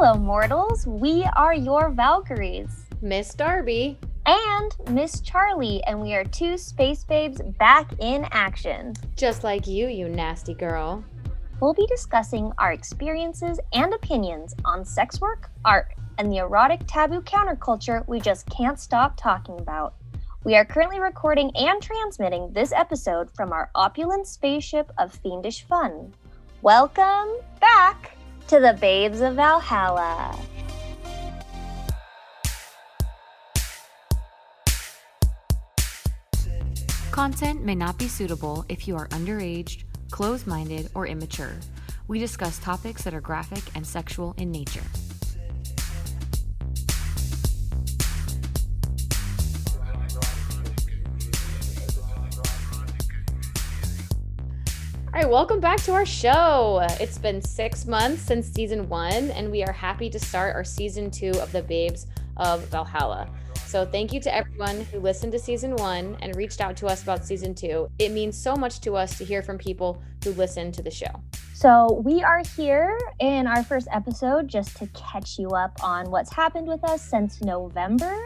Hello, mortals. We are your Valkyries. Miss Darby. And Miss Charlie, and we are two space babes back in action. Just like you, you nasty girl. We'll be discussing our experiences and opinions on sex work, art, and the erotic taboo counterculture we just can't stop talking about. We are currently recording and transmitting this episode from our opulent spaceship of fiendish fun. Welcome back to the Babes of Valhalla. Content may not be suitable if you are underage, closed minded, or immature. We discuss topics that are graphic and sexual in nature. All right, welcome back to our show. It's been six months since season one, and we are happy to start our season two of the Babes of Valhalla. So, thank you to everyone who listened to season one and reached out to us about season two. It means so much to us to hear from people who listen to the show. So, we are here in our first episode just to catch you up on what's happened with us since November,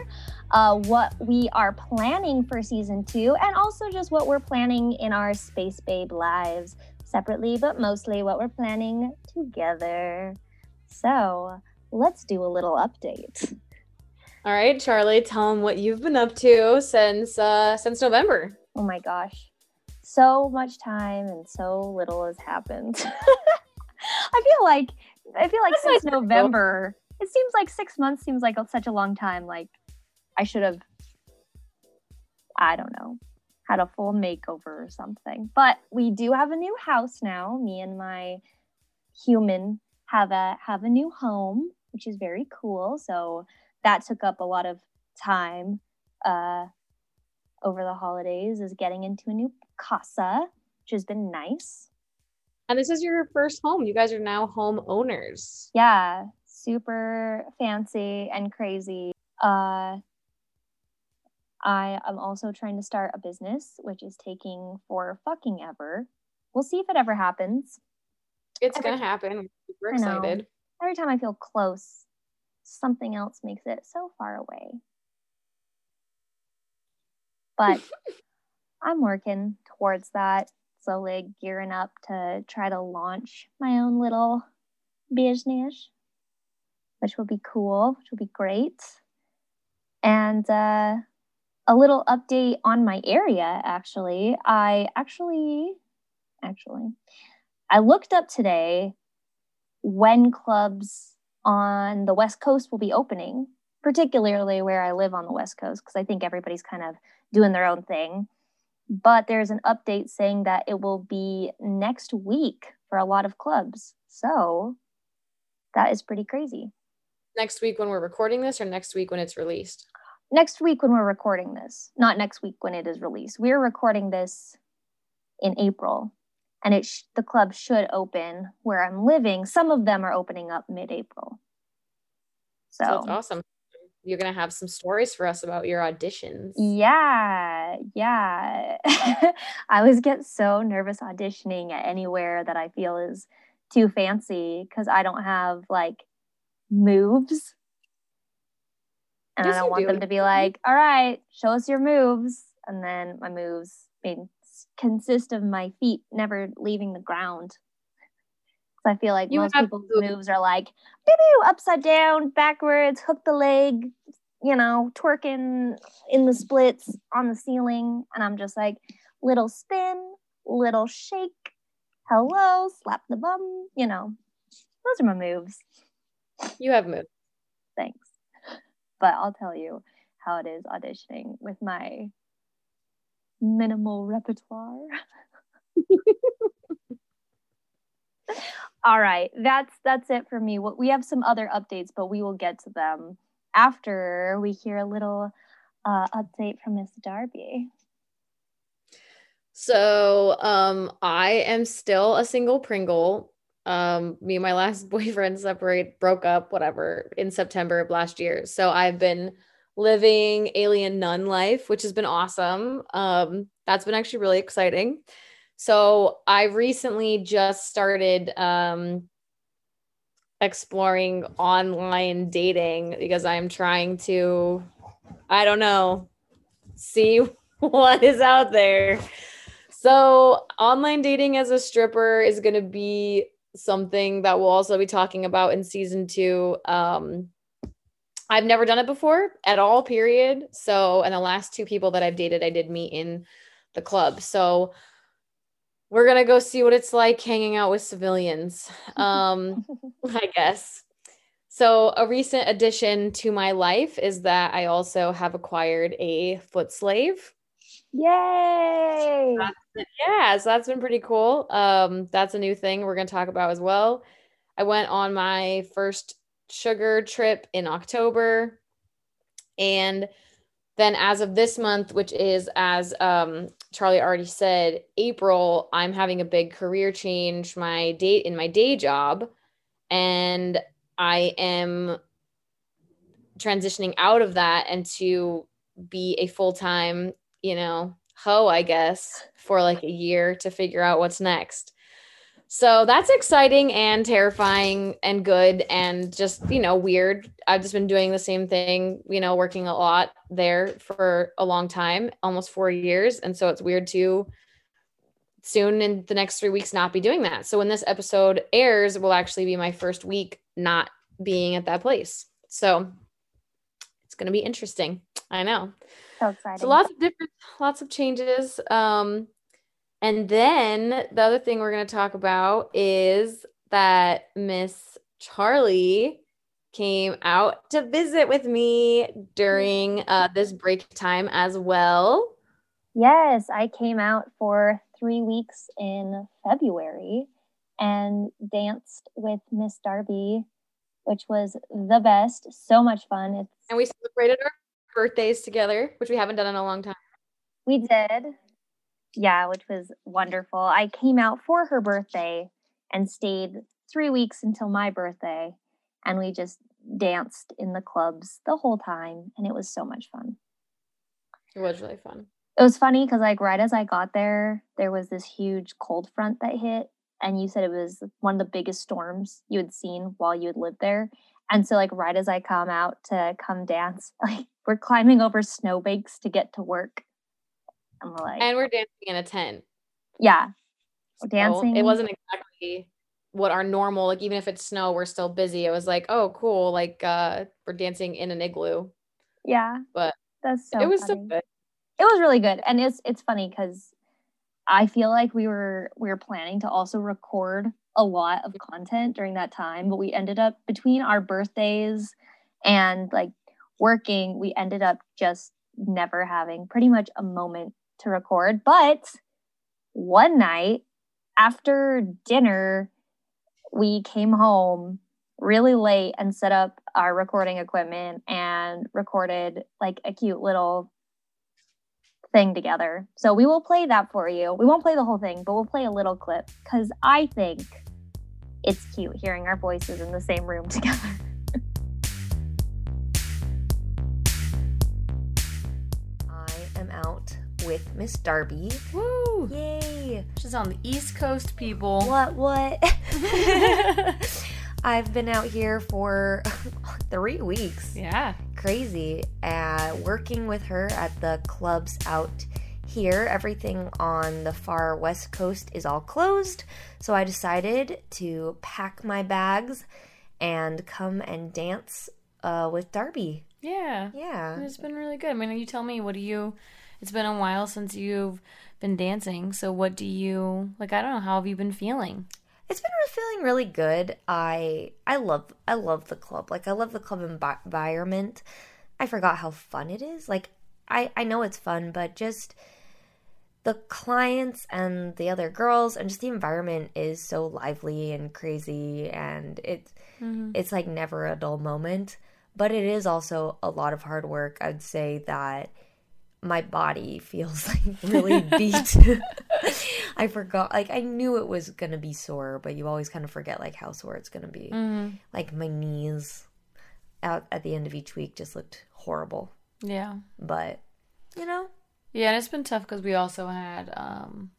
uh, what we are planning for season two, and also just what we're planning in our Space Babe lives separately, but mostly what we're planning together. So, let's do a little update. All right, Charlie, tell them what you've been up to since uh, since November. Oh my gosh so much time and so little has happened. I feel like I feel like since November, it seems like six months seems like such a long time. Like I should have, I don't know, had a full makeover or something. But we do have a new house now. Me and my human have a have a new home, which is very cool. So that took up a lot of time uh, over the holidays. Is getting into a new casa, which has been nice. And this is your first home. You guys are now home owners. Yeah, super fancy and crazy. Uh, I am also trying to start a business, which is taking for fucking ever. We'll see if it ever happens. It's Every, gonna happen. I'm super excited. Every time I feel close, something else makes it so far away. But I'm working towards that, slowly gearing up to try to launch my own little business, which will be cool, which will be great. And uh, a little update on my area, actually. I actually, actually, I looked up today when clubs on the West Coast will be opening, particularly where I live on the West Coast, because I think everybody's kind of doing their own thing but there's an update saying that it will be next week for a lot of clubs. So that is pretty crazy. Next week when we're recording this, or next week when it's released? Next week when we're recording this, not next week when it is released. We're recording this in April, and it sh- the club should open where I'm living. Some of them are opening up mid-April. So, so that's awesome you're going to have some stories for us about your auditions. Yeah. Yeah. I always get so nervous auditioning at anywhere that I feel is too fancy because I don't have like moves. And yes, I don't want do. them to be mm-hmm. like, all right, show us your moves. And then my moves I mean, consist of my feet never leaving the ground. I feel like you most people's to. moves are like boo upside down, backwards, hook the leg, you know, twerking in the splits on the ceiling. And I'm just like, little spin, little shake, hello, slap the bum, you know. Those are my moves. You have moves. Thanks. But I'll tell you how it is auditioning with my minimal repertoire. All right, that's that's it for me. We have some other updates, but we will get to them after we hear a little uh, update from Miss Darby. So, um, I am still a single Pringle. Um, me and my last boyfriend separate, broke up, whatever, in September of last year. So I've been living alien nun life, which has been awesome. Um, that's been actually really exciting. So I recently just started um, exploring online dating because I'm trying to, I don't know, see what is out there. So, online dating as a stripper is going to be something that we'll also be talking about in season two. Um, I've never done it before at all, period. So, and the last two people that I've dated, I did meet in the club. So, we're gonna go see what it's like hanging out with civilians. Um, I guess. So, a recent addition to my life is that I also have acquired a foot slave. Yay! yeah, so that's been pretty cool. Um, that's a new thing we're gonna talk about as well. I went on my first sugar trip in October, and then as of this month, which is as um, Charlie already said, April, I'm having a big career change. My date in my day job, and I am transitioning out of that and to be a full time you know, hoe, I guess, for like a year to figure out what's next. So that's exciting and terrifying and good and just, you know, weird. I've just been doing the same thing, you know, working a lot there for a long time, almost four years. And so it's weird to soon in the next three weeks not be doing that. So when this episode airs, will actually be my first week not being at that place. So it's going to be interesting. I know. So exciting. So lots of different, lots of changes. Um, and then the other thing we're going to talk about is that Miss Charlie came out to visit with me during uh, this break time as well. Yes, I came out for three weeks in February and danced with Miss Darby, which was the best. So much fun. It's and we celebrated our birthdays together, which we haven't done in a long time. We did. Yeah, which was wonderful. I came out for her birthday and stayed three weeks until my birthday. And we just danced in the clubs the whole time. And it was so much fun. It was really fun. It was funny because, like, right as I got there, there was this huge cold front that hit. And you said it was one of the biggest storms you had seen while you had lived there. And so, like, right as I come out to come dance, like, we're climbing over snowbanks to get to work. And we're like, and we're dancing in a tent. Yeah. So dancing. It wasn't exactly what our normal, like, even if it's snow, we're still busy. It was like, oh, cool. Like, uh, we're dancing in an igloo. Yeah. But that's so it was funny. so good. It was really good. And it's it's funny because I feel like we were we were planning to also record a lot of content during that time, but we ended up between our birthdays and like working, we ended up just never having pretty much a moment to record. But one night after dinner, we came home really late and set up our recording equipment and recorded like a cute little thing together. So we will play that for you. We won't play the whole thing, but we'll play a little clip because I think it's cute hearing our voices in the same room together. I am out with Miss Darby. Woo! Yay! She's on the East Coast, people. What, what? I've been out here for three weeks. Yeah. Crazy. Uh, working with her at the clubs out here. Everything on the far west coast is all closed. So I decided to pack my bags and come and dance uh, with Darby. Yeah. Yeah. It's been really good. I mean, you tell me, what do you, it's been a while since you've been dancing. So what do you, like, I don't know, how have you been feeling? It's been feeling really good. I I love I love the club. Like I love the club environment. I forgot how fun it is. Like I I know it's fun, but just the clients and the other girls and just the environment is so lively and crazy and it's Mm-hmm. it's like never a dull moment. But it is also a lot of hard work. I'd say that my body feels like really beat. I forgot like I knew it was gonna be sore, but you always kind of forget like how sore it's gonna be. Mm-hmm. Like my knees out at the end of each week just looked horrible. Yeah. But you know, Yeah, and it's been tough because we also had um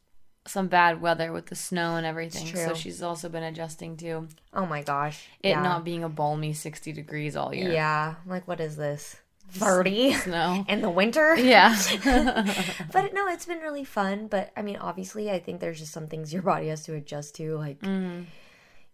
some bad weather with the snow and everything. So she's also been adjusting to Oh my gosh. it yeah. not being a balmy 60 degrees all year. Yeah. Like, what is this? 30 Snow. in the winter? Yeah. But no, it's been really fun. But I mean, obviously, I think there's just some things your body has to adjust to. Like, Mhm.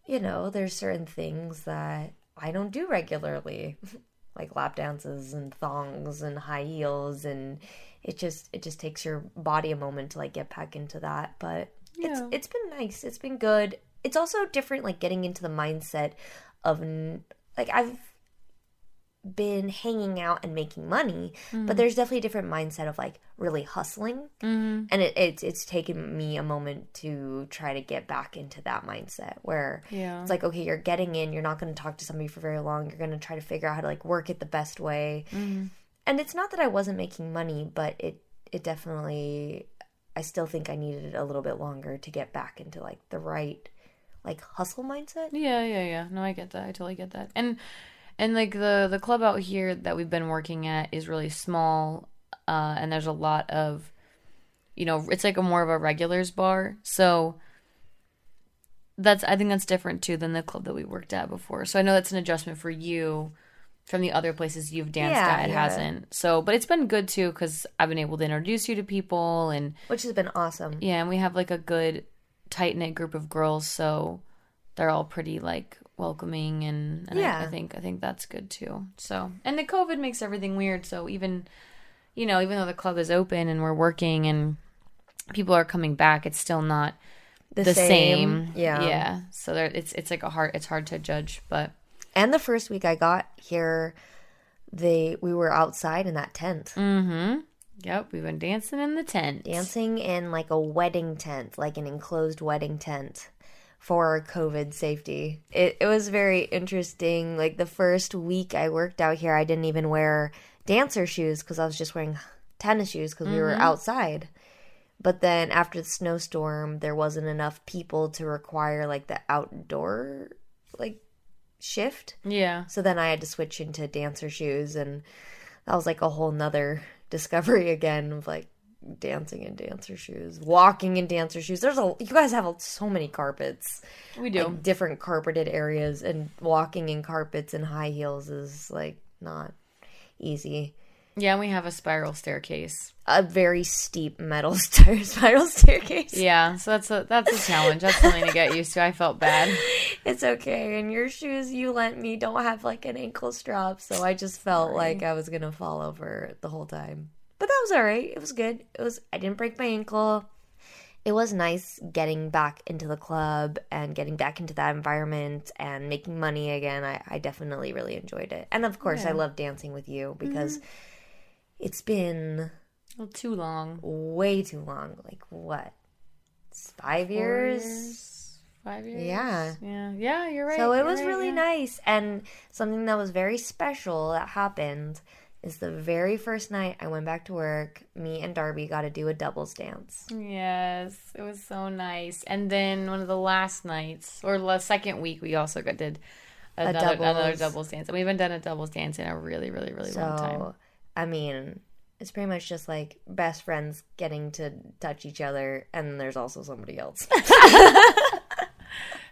you know, there's certain things that I don't do regularly, like lap dances and thongs and high heels, and it just it just takes your body a moment to like get back into that. But it's it's been nice. It's been good. It's also different, like getting into the mindset of like I've been hanging out and making money, but there's definitely a different mindset of like really hustling Mhm. and it, it's it's taken me a moment to try to get back into that mindset where Yeah. it's like okay you're getting in you're not going to talk to somebody for very long you're going to try to figure out how to like work it the best way Mhm. and it's not that i wasn't making money but it it definitely i still think i needed a little bit longer to get back into like the right like hustle mindset Yeah, yeah, yeah. No, I get that. I totally get that. And and like the the club out here that we've been working at is really small, uh, and there's a lot of, you know, it's like a more of a regulars bar. So that's I think that's different too than the club that we worked at before. So I know that's an adjustment for you from the other places you've danced Yeah, at. It yeah. hasn't. So, but it's been good too because I've been able to introduce you to people and which has been awesome yeah, and we have like a good tight knit group of girls, so they're all pretty like welcoming and, and I- I, think I think that's good too. So and the COVID makes everything weird. So even you know, even though the club is open and we're working and people are coming back, it's still not the, same. yeah Yeah. So there it's it's like a hard it's hard to judge, but and the first week i got here they we were outside in that tent mm-hmm. Yep, we've been dancing in the tent. dancing in like a wedding tent, like an enclosed wedding tent for COVID safety. It, it was very interesting. Like the first week I worked out here, I didn't even wear dancer shoes because I was just wearing tennis shoes because we were mm-hmm. outside. But then after the snowstorm, there wasn't enough people to require like the outdoor like shift. Yeah. So then I had to switch into dancer shoes, and that was like a whole nother discovery again of like dancing in dancer shoes, walking in dancer shoes. There's a you guys have so many carpets, We do. like, different carpeted areas, and walking in carpets and high heels is like not easy. yeah, we have a spiral staircase. A very steep metal stair- spiral staircase. Yeah, so that's a that's a challenge. That's something to get used to. I felt bad. It's okay. And your shoes you lent me don't have like an ankle strap, so I just felt like I was gonna fall over the whole time. But that was all right. It was good. It was. I didn't break my ankle. It was nice getting back into the club and getting back into that environment and making money again. I, I definitely really enjoyed it. And of course, I love dancing with you mm-hmm. because it's been too long. way too long. Like what? It's five years? Five years. Yeah. Yeah. Yeah. You're right. So it was right, really yeah. nice. And something that was very special that happened is the very first night I went back to work, me and Darby got to do a doubles dance. Yes, it was so nice. And then one of the last nights, or the second week, we also got did another another doubles. doubles dance. And we haven't done a doubles dance in a really, really, really long time. I mean, it's pretty much just like best friends getting to touch each other, and there's also somebody else.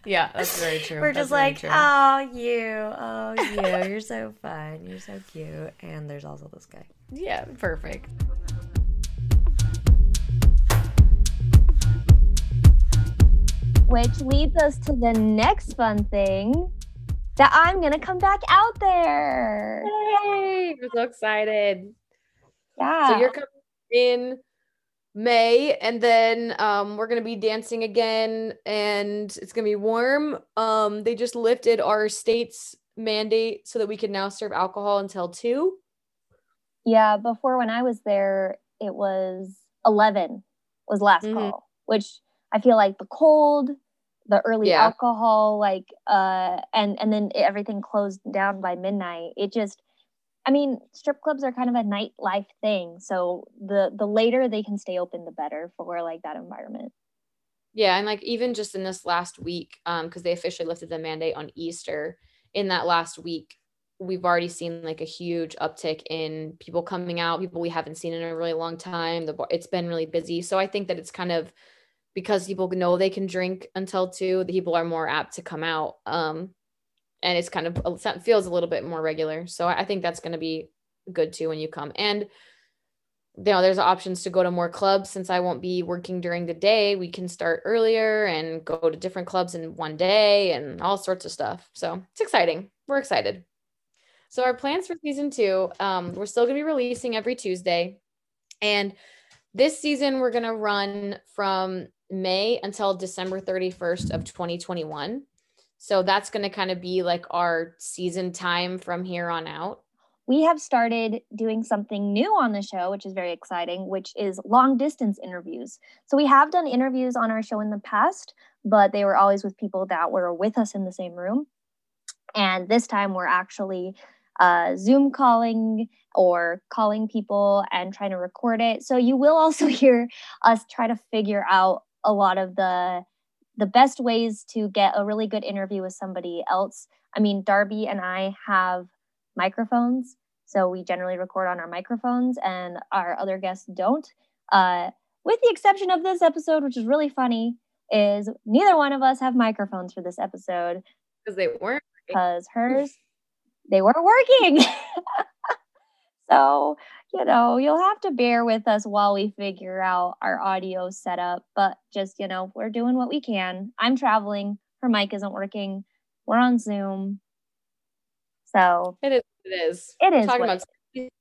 Yeah, that's very true. We're That's just like, true. oh, you, oh, you, you're so fun, you're so cute. And there's also this guy. yeah, perfect. Which leads us to the next fun thing that I'm going to come back out there. Yay! We're so excited. Yeah. So you're coming in May, and then um, we're gonna be dancing again, and it's gonna be warm. Um, they just lifted our state's mandate so that we can now serve alcohol until two. Yeah, before when I was there, it was 11 was last Mhm. call, which I feel like the cold, the early Yeah. alcohol, like, uh, and and then everything closed down by midnight. It just, I mean, strip clubs are kind of a nightlife thing, so the the later they can stay open, the better for like that environment. Yeah, and like even just in this last week, um, because they officially lifted the mandate on Easter. In that last week, we've already seen like a huge uptick in people coming out, people we haven't seen in a really long time. The bar, it's been really busy, so I think that it's kind of because people know they can drink until two, the people are more apt to come out. Um, and it's kind of feels a little bit more regular. So I think that's going to be good too when you come. And you know, there's options to go to more clubs since I won't be working during the day. We can start earlier and go to different clubs in one day and all sorts of stuff. So it's exciting. We're excited. So our plans for season two, um, we're still gonna be releasing every Tuesday, and this season we're gonna run from May until December 31st of 2021. So that's going to kind of be like our season time from here on out. We have started doing something new on the show, which is very exciting, which is long distance interviews. So we have done interviews on our show in the past, but they were always with people that were with us in the same room. And this time we're actually uh, Zoom calling or calling people and trying to record it. So you will also hear us try to figure out a lot of the the best ways to get a really good interview with somebody else. I mean, Darby and I have microphones, so we generally record on our microphones, and our other guests don't. Uh, with the exception of this episode, which is really funny, is neither one of us have microphones for this episode because they weren't. Because hers, they weren't working. so you know, you'll have to bear with us while we figure out our audio setup. But just, you know, we're doing what we can. I'm traveling. Her mic isn't working. We're on Zoom. So it is. It is. It is. Talking about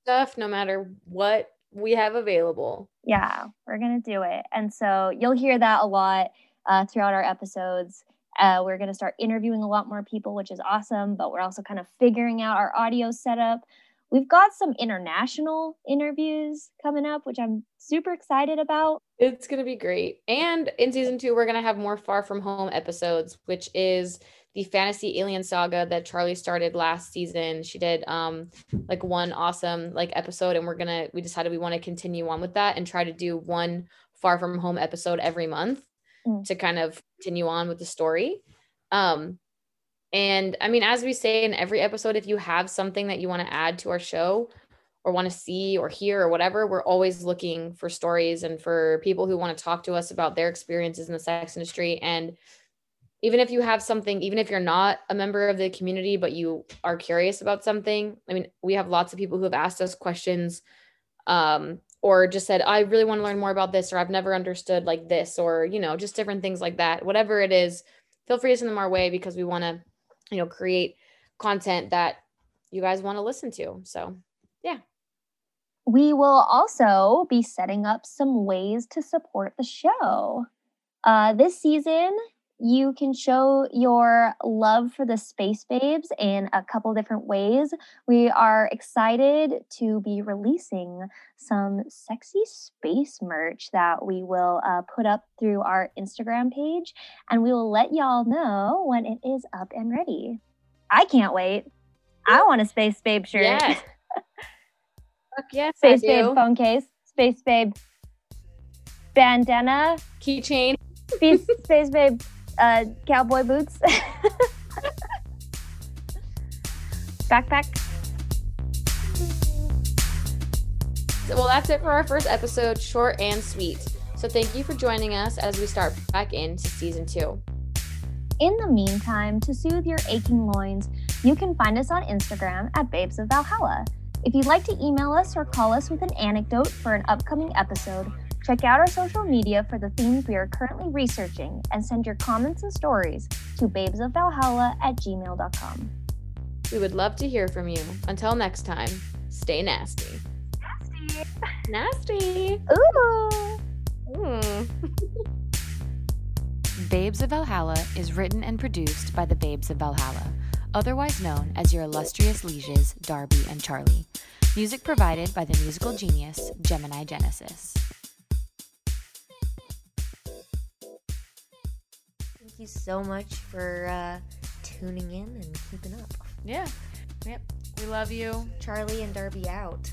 stuff, no matter what we have available. Yeah, we're gonna do it, and so you'll hear that a lot uh, throughout our episodes. Uh, we're going to start interviewing a lot more people, which is awesome, but we're also kind of figuring out our audio setup. We've got some international interviews coming up, which I'm super excited about. It's going to be great. And in season two, we're going to have more Far From Home episodes, which is the fantasy alien saga that Charlie started last season. She did um like one awesome like episode and we're going to we decided we want to continue on with that and try to do one Far From Home episode every month mm. to kind of continue on with the story. Um and I mean, as we say in every episode, if you have something that you want to add to our show or want to see or hear or whatever, we're always looking for stories and for people who want to talk to us about their experiences in the sex industry. And even if you have something, even if you're not a member of the community, but you are curious about something, I mean, we have lots of people who have asked us questions um, or just said, I really want to learn more about this, or I've never understood like this, or, you know, just different things like that. Whatever it is, feel free to send them our way because we want to you know create content that you guys want to listen to so yeah. We will also be setting up some ways to support the show. Uh, this season you can show your love for the Space Babes in a couple different ways. We are excited to be releasing some sexy space merch that we will uh, put up through our Instagram page, and we will let y'all know when it is up and ready. I can't wait. I want a Space Babe shirt. Yes. Fuck yes, Space Babe phone case, Space Babe bandana, keychain, Space Babe uh, cowboy boots, backpack. Well, that's it for our first episode, short and sweet. So thank you for joining us as we start back into season two. In the meantime, to soothe your aching loins, you can find us on Instagram at Babes of Valhalla. If you'd like to email us or call us with an anecdote for an upcoming episode, Check out our social media for the themes we are currently researching and send your comments and stories to babesofvalhalla at gmail.com. We would love to hear from you. Until next time, stay nasty. Nasty. Nasty. Ooh. Mm. Babes of Valhalla is written and produced by the Babes of Valhalla, otherwise known as your illustrious lieges, Darby and Charlie. Music provided by the musical genius, Gemini Genesis. You so much for uh, tuning in and keeping up. Yeah. Yep. We love you. Charlie and Darby out.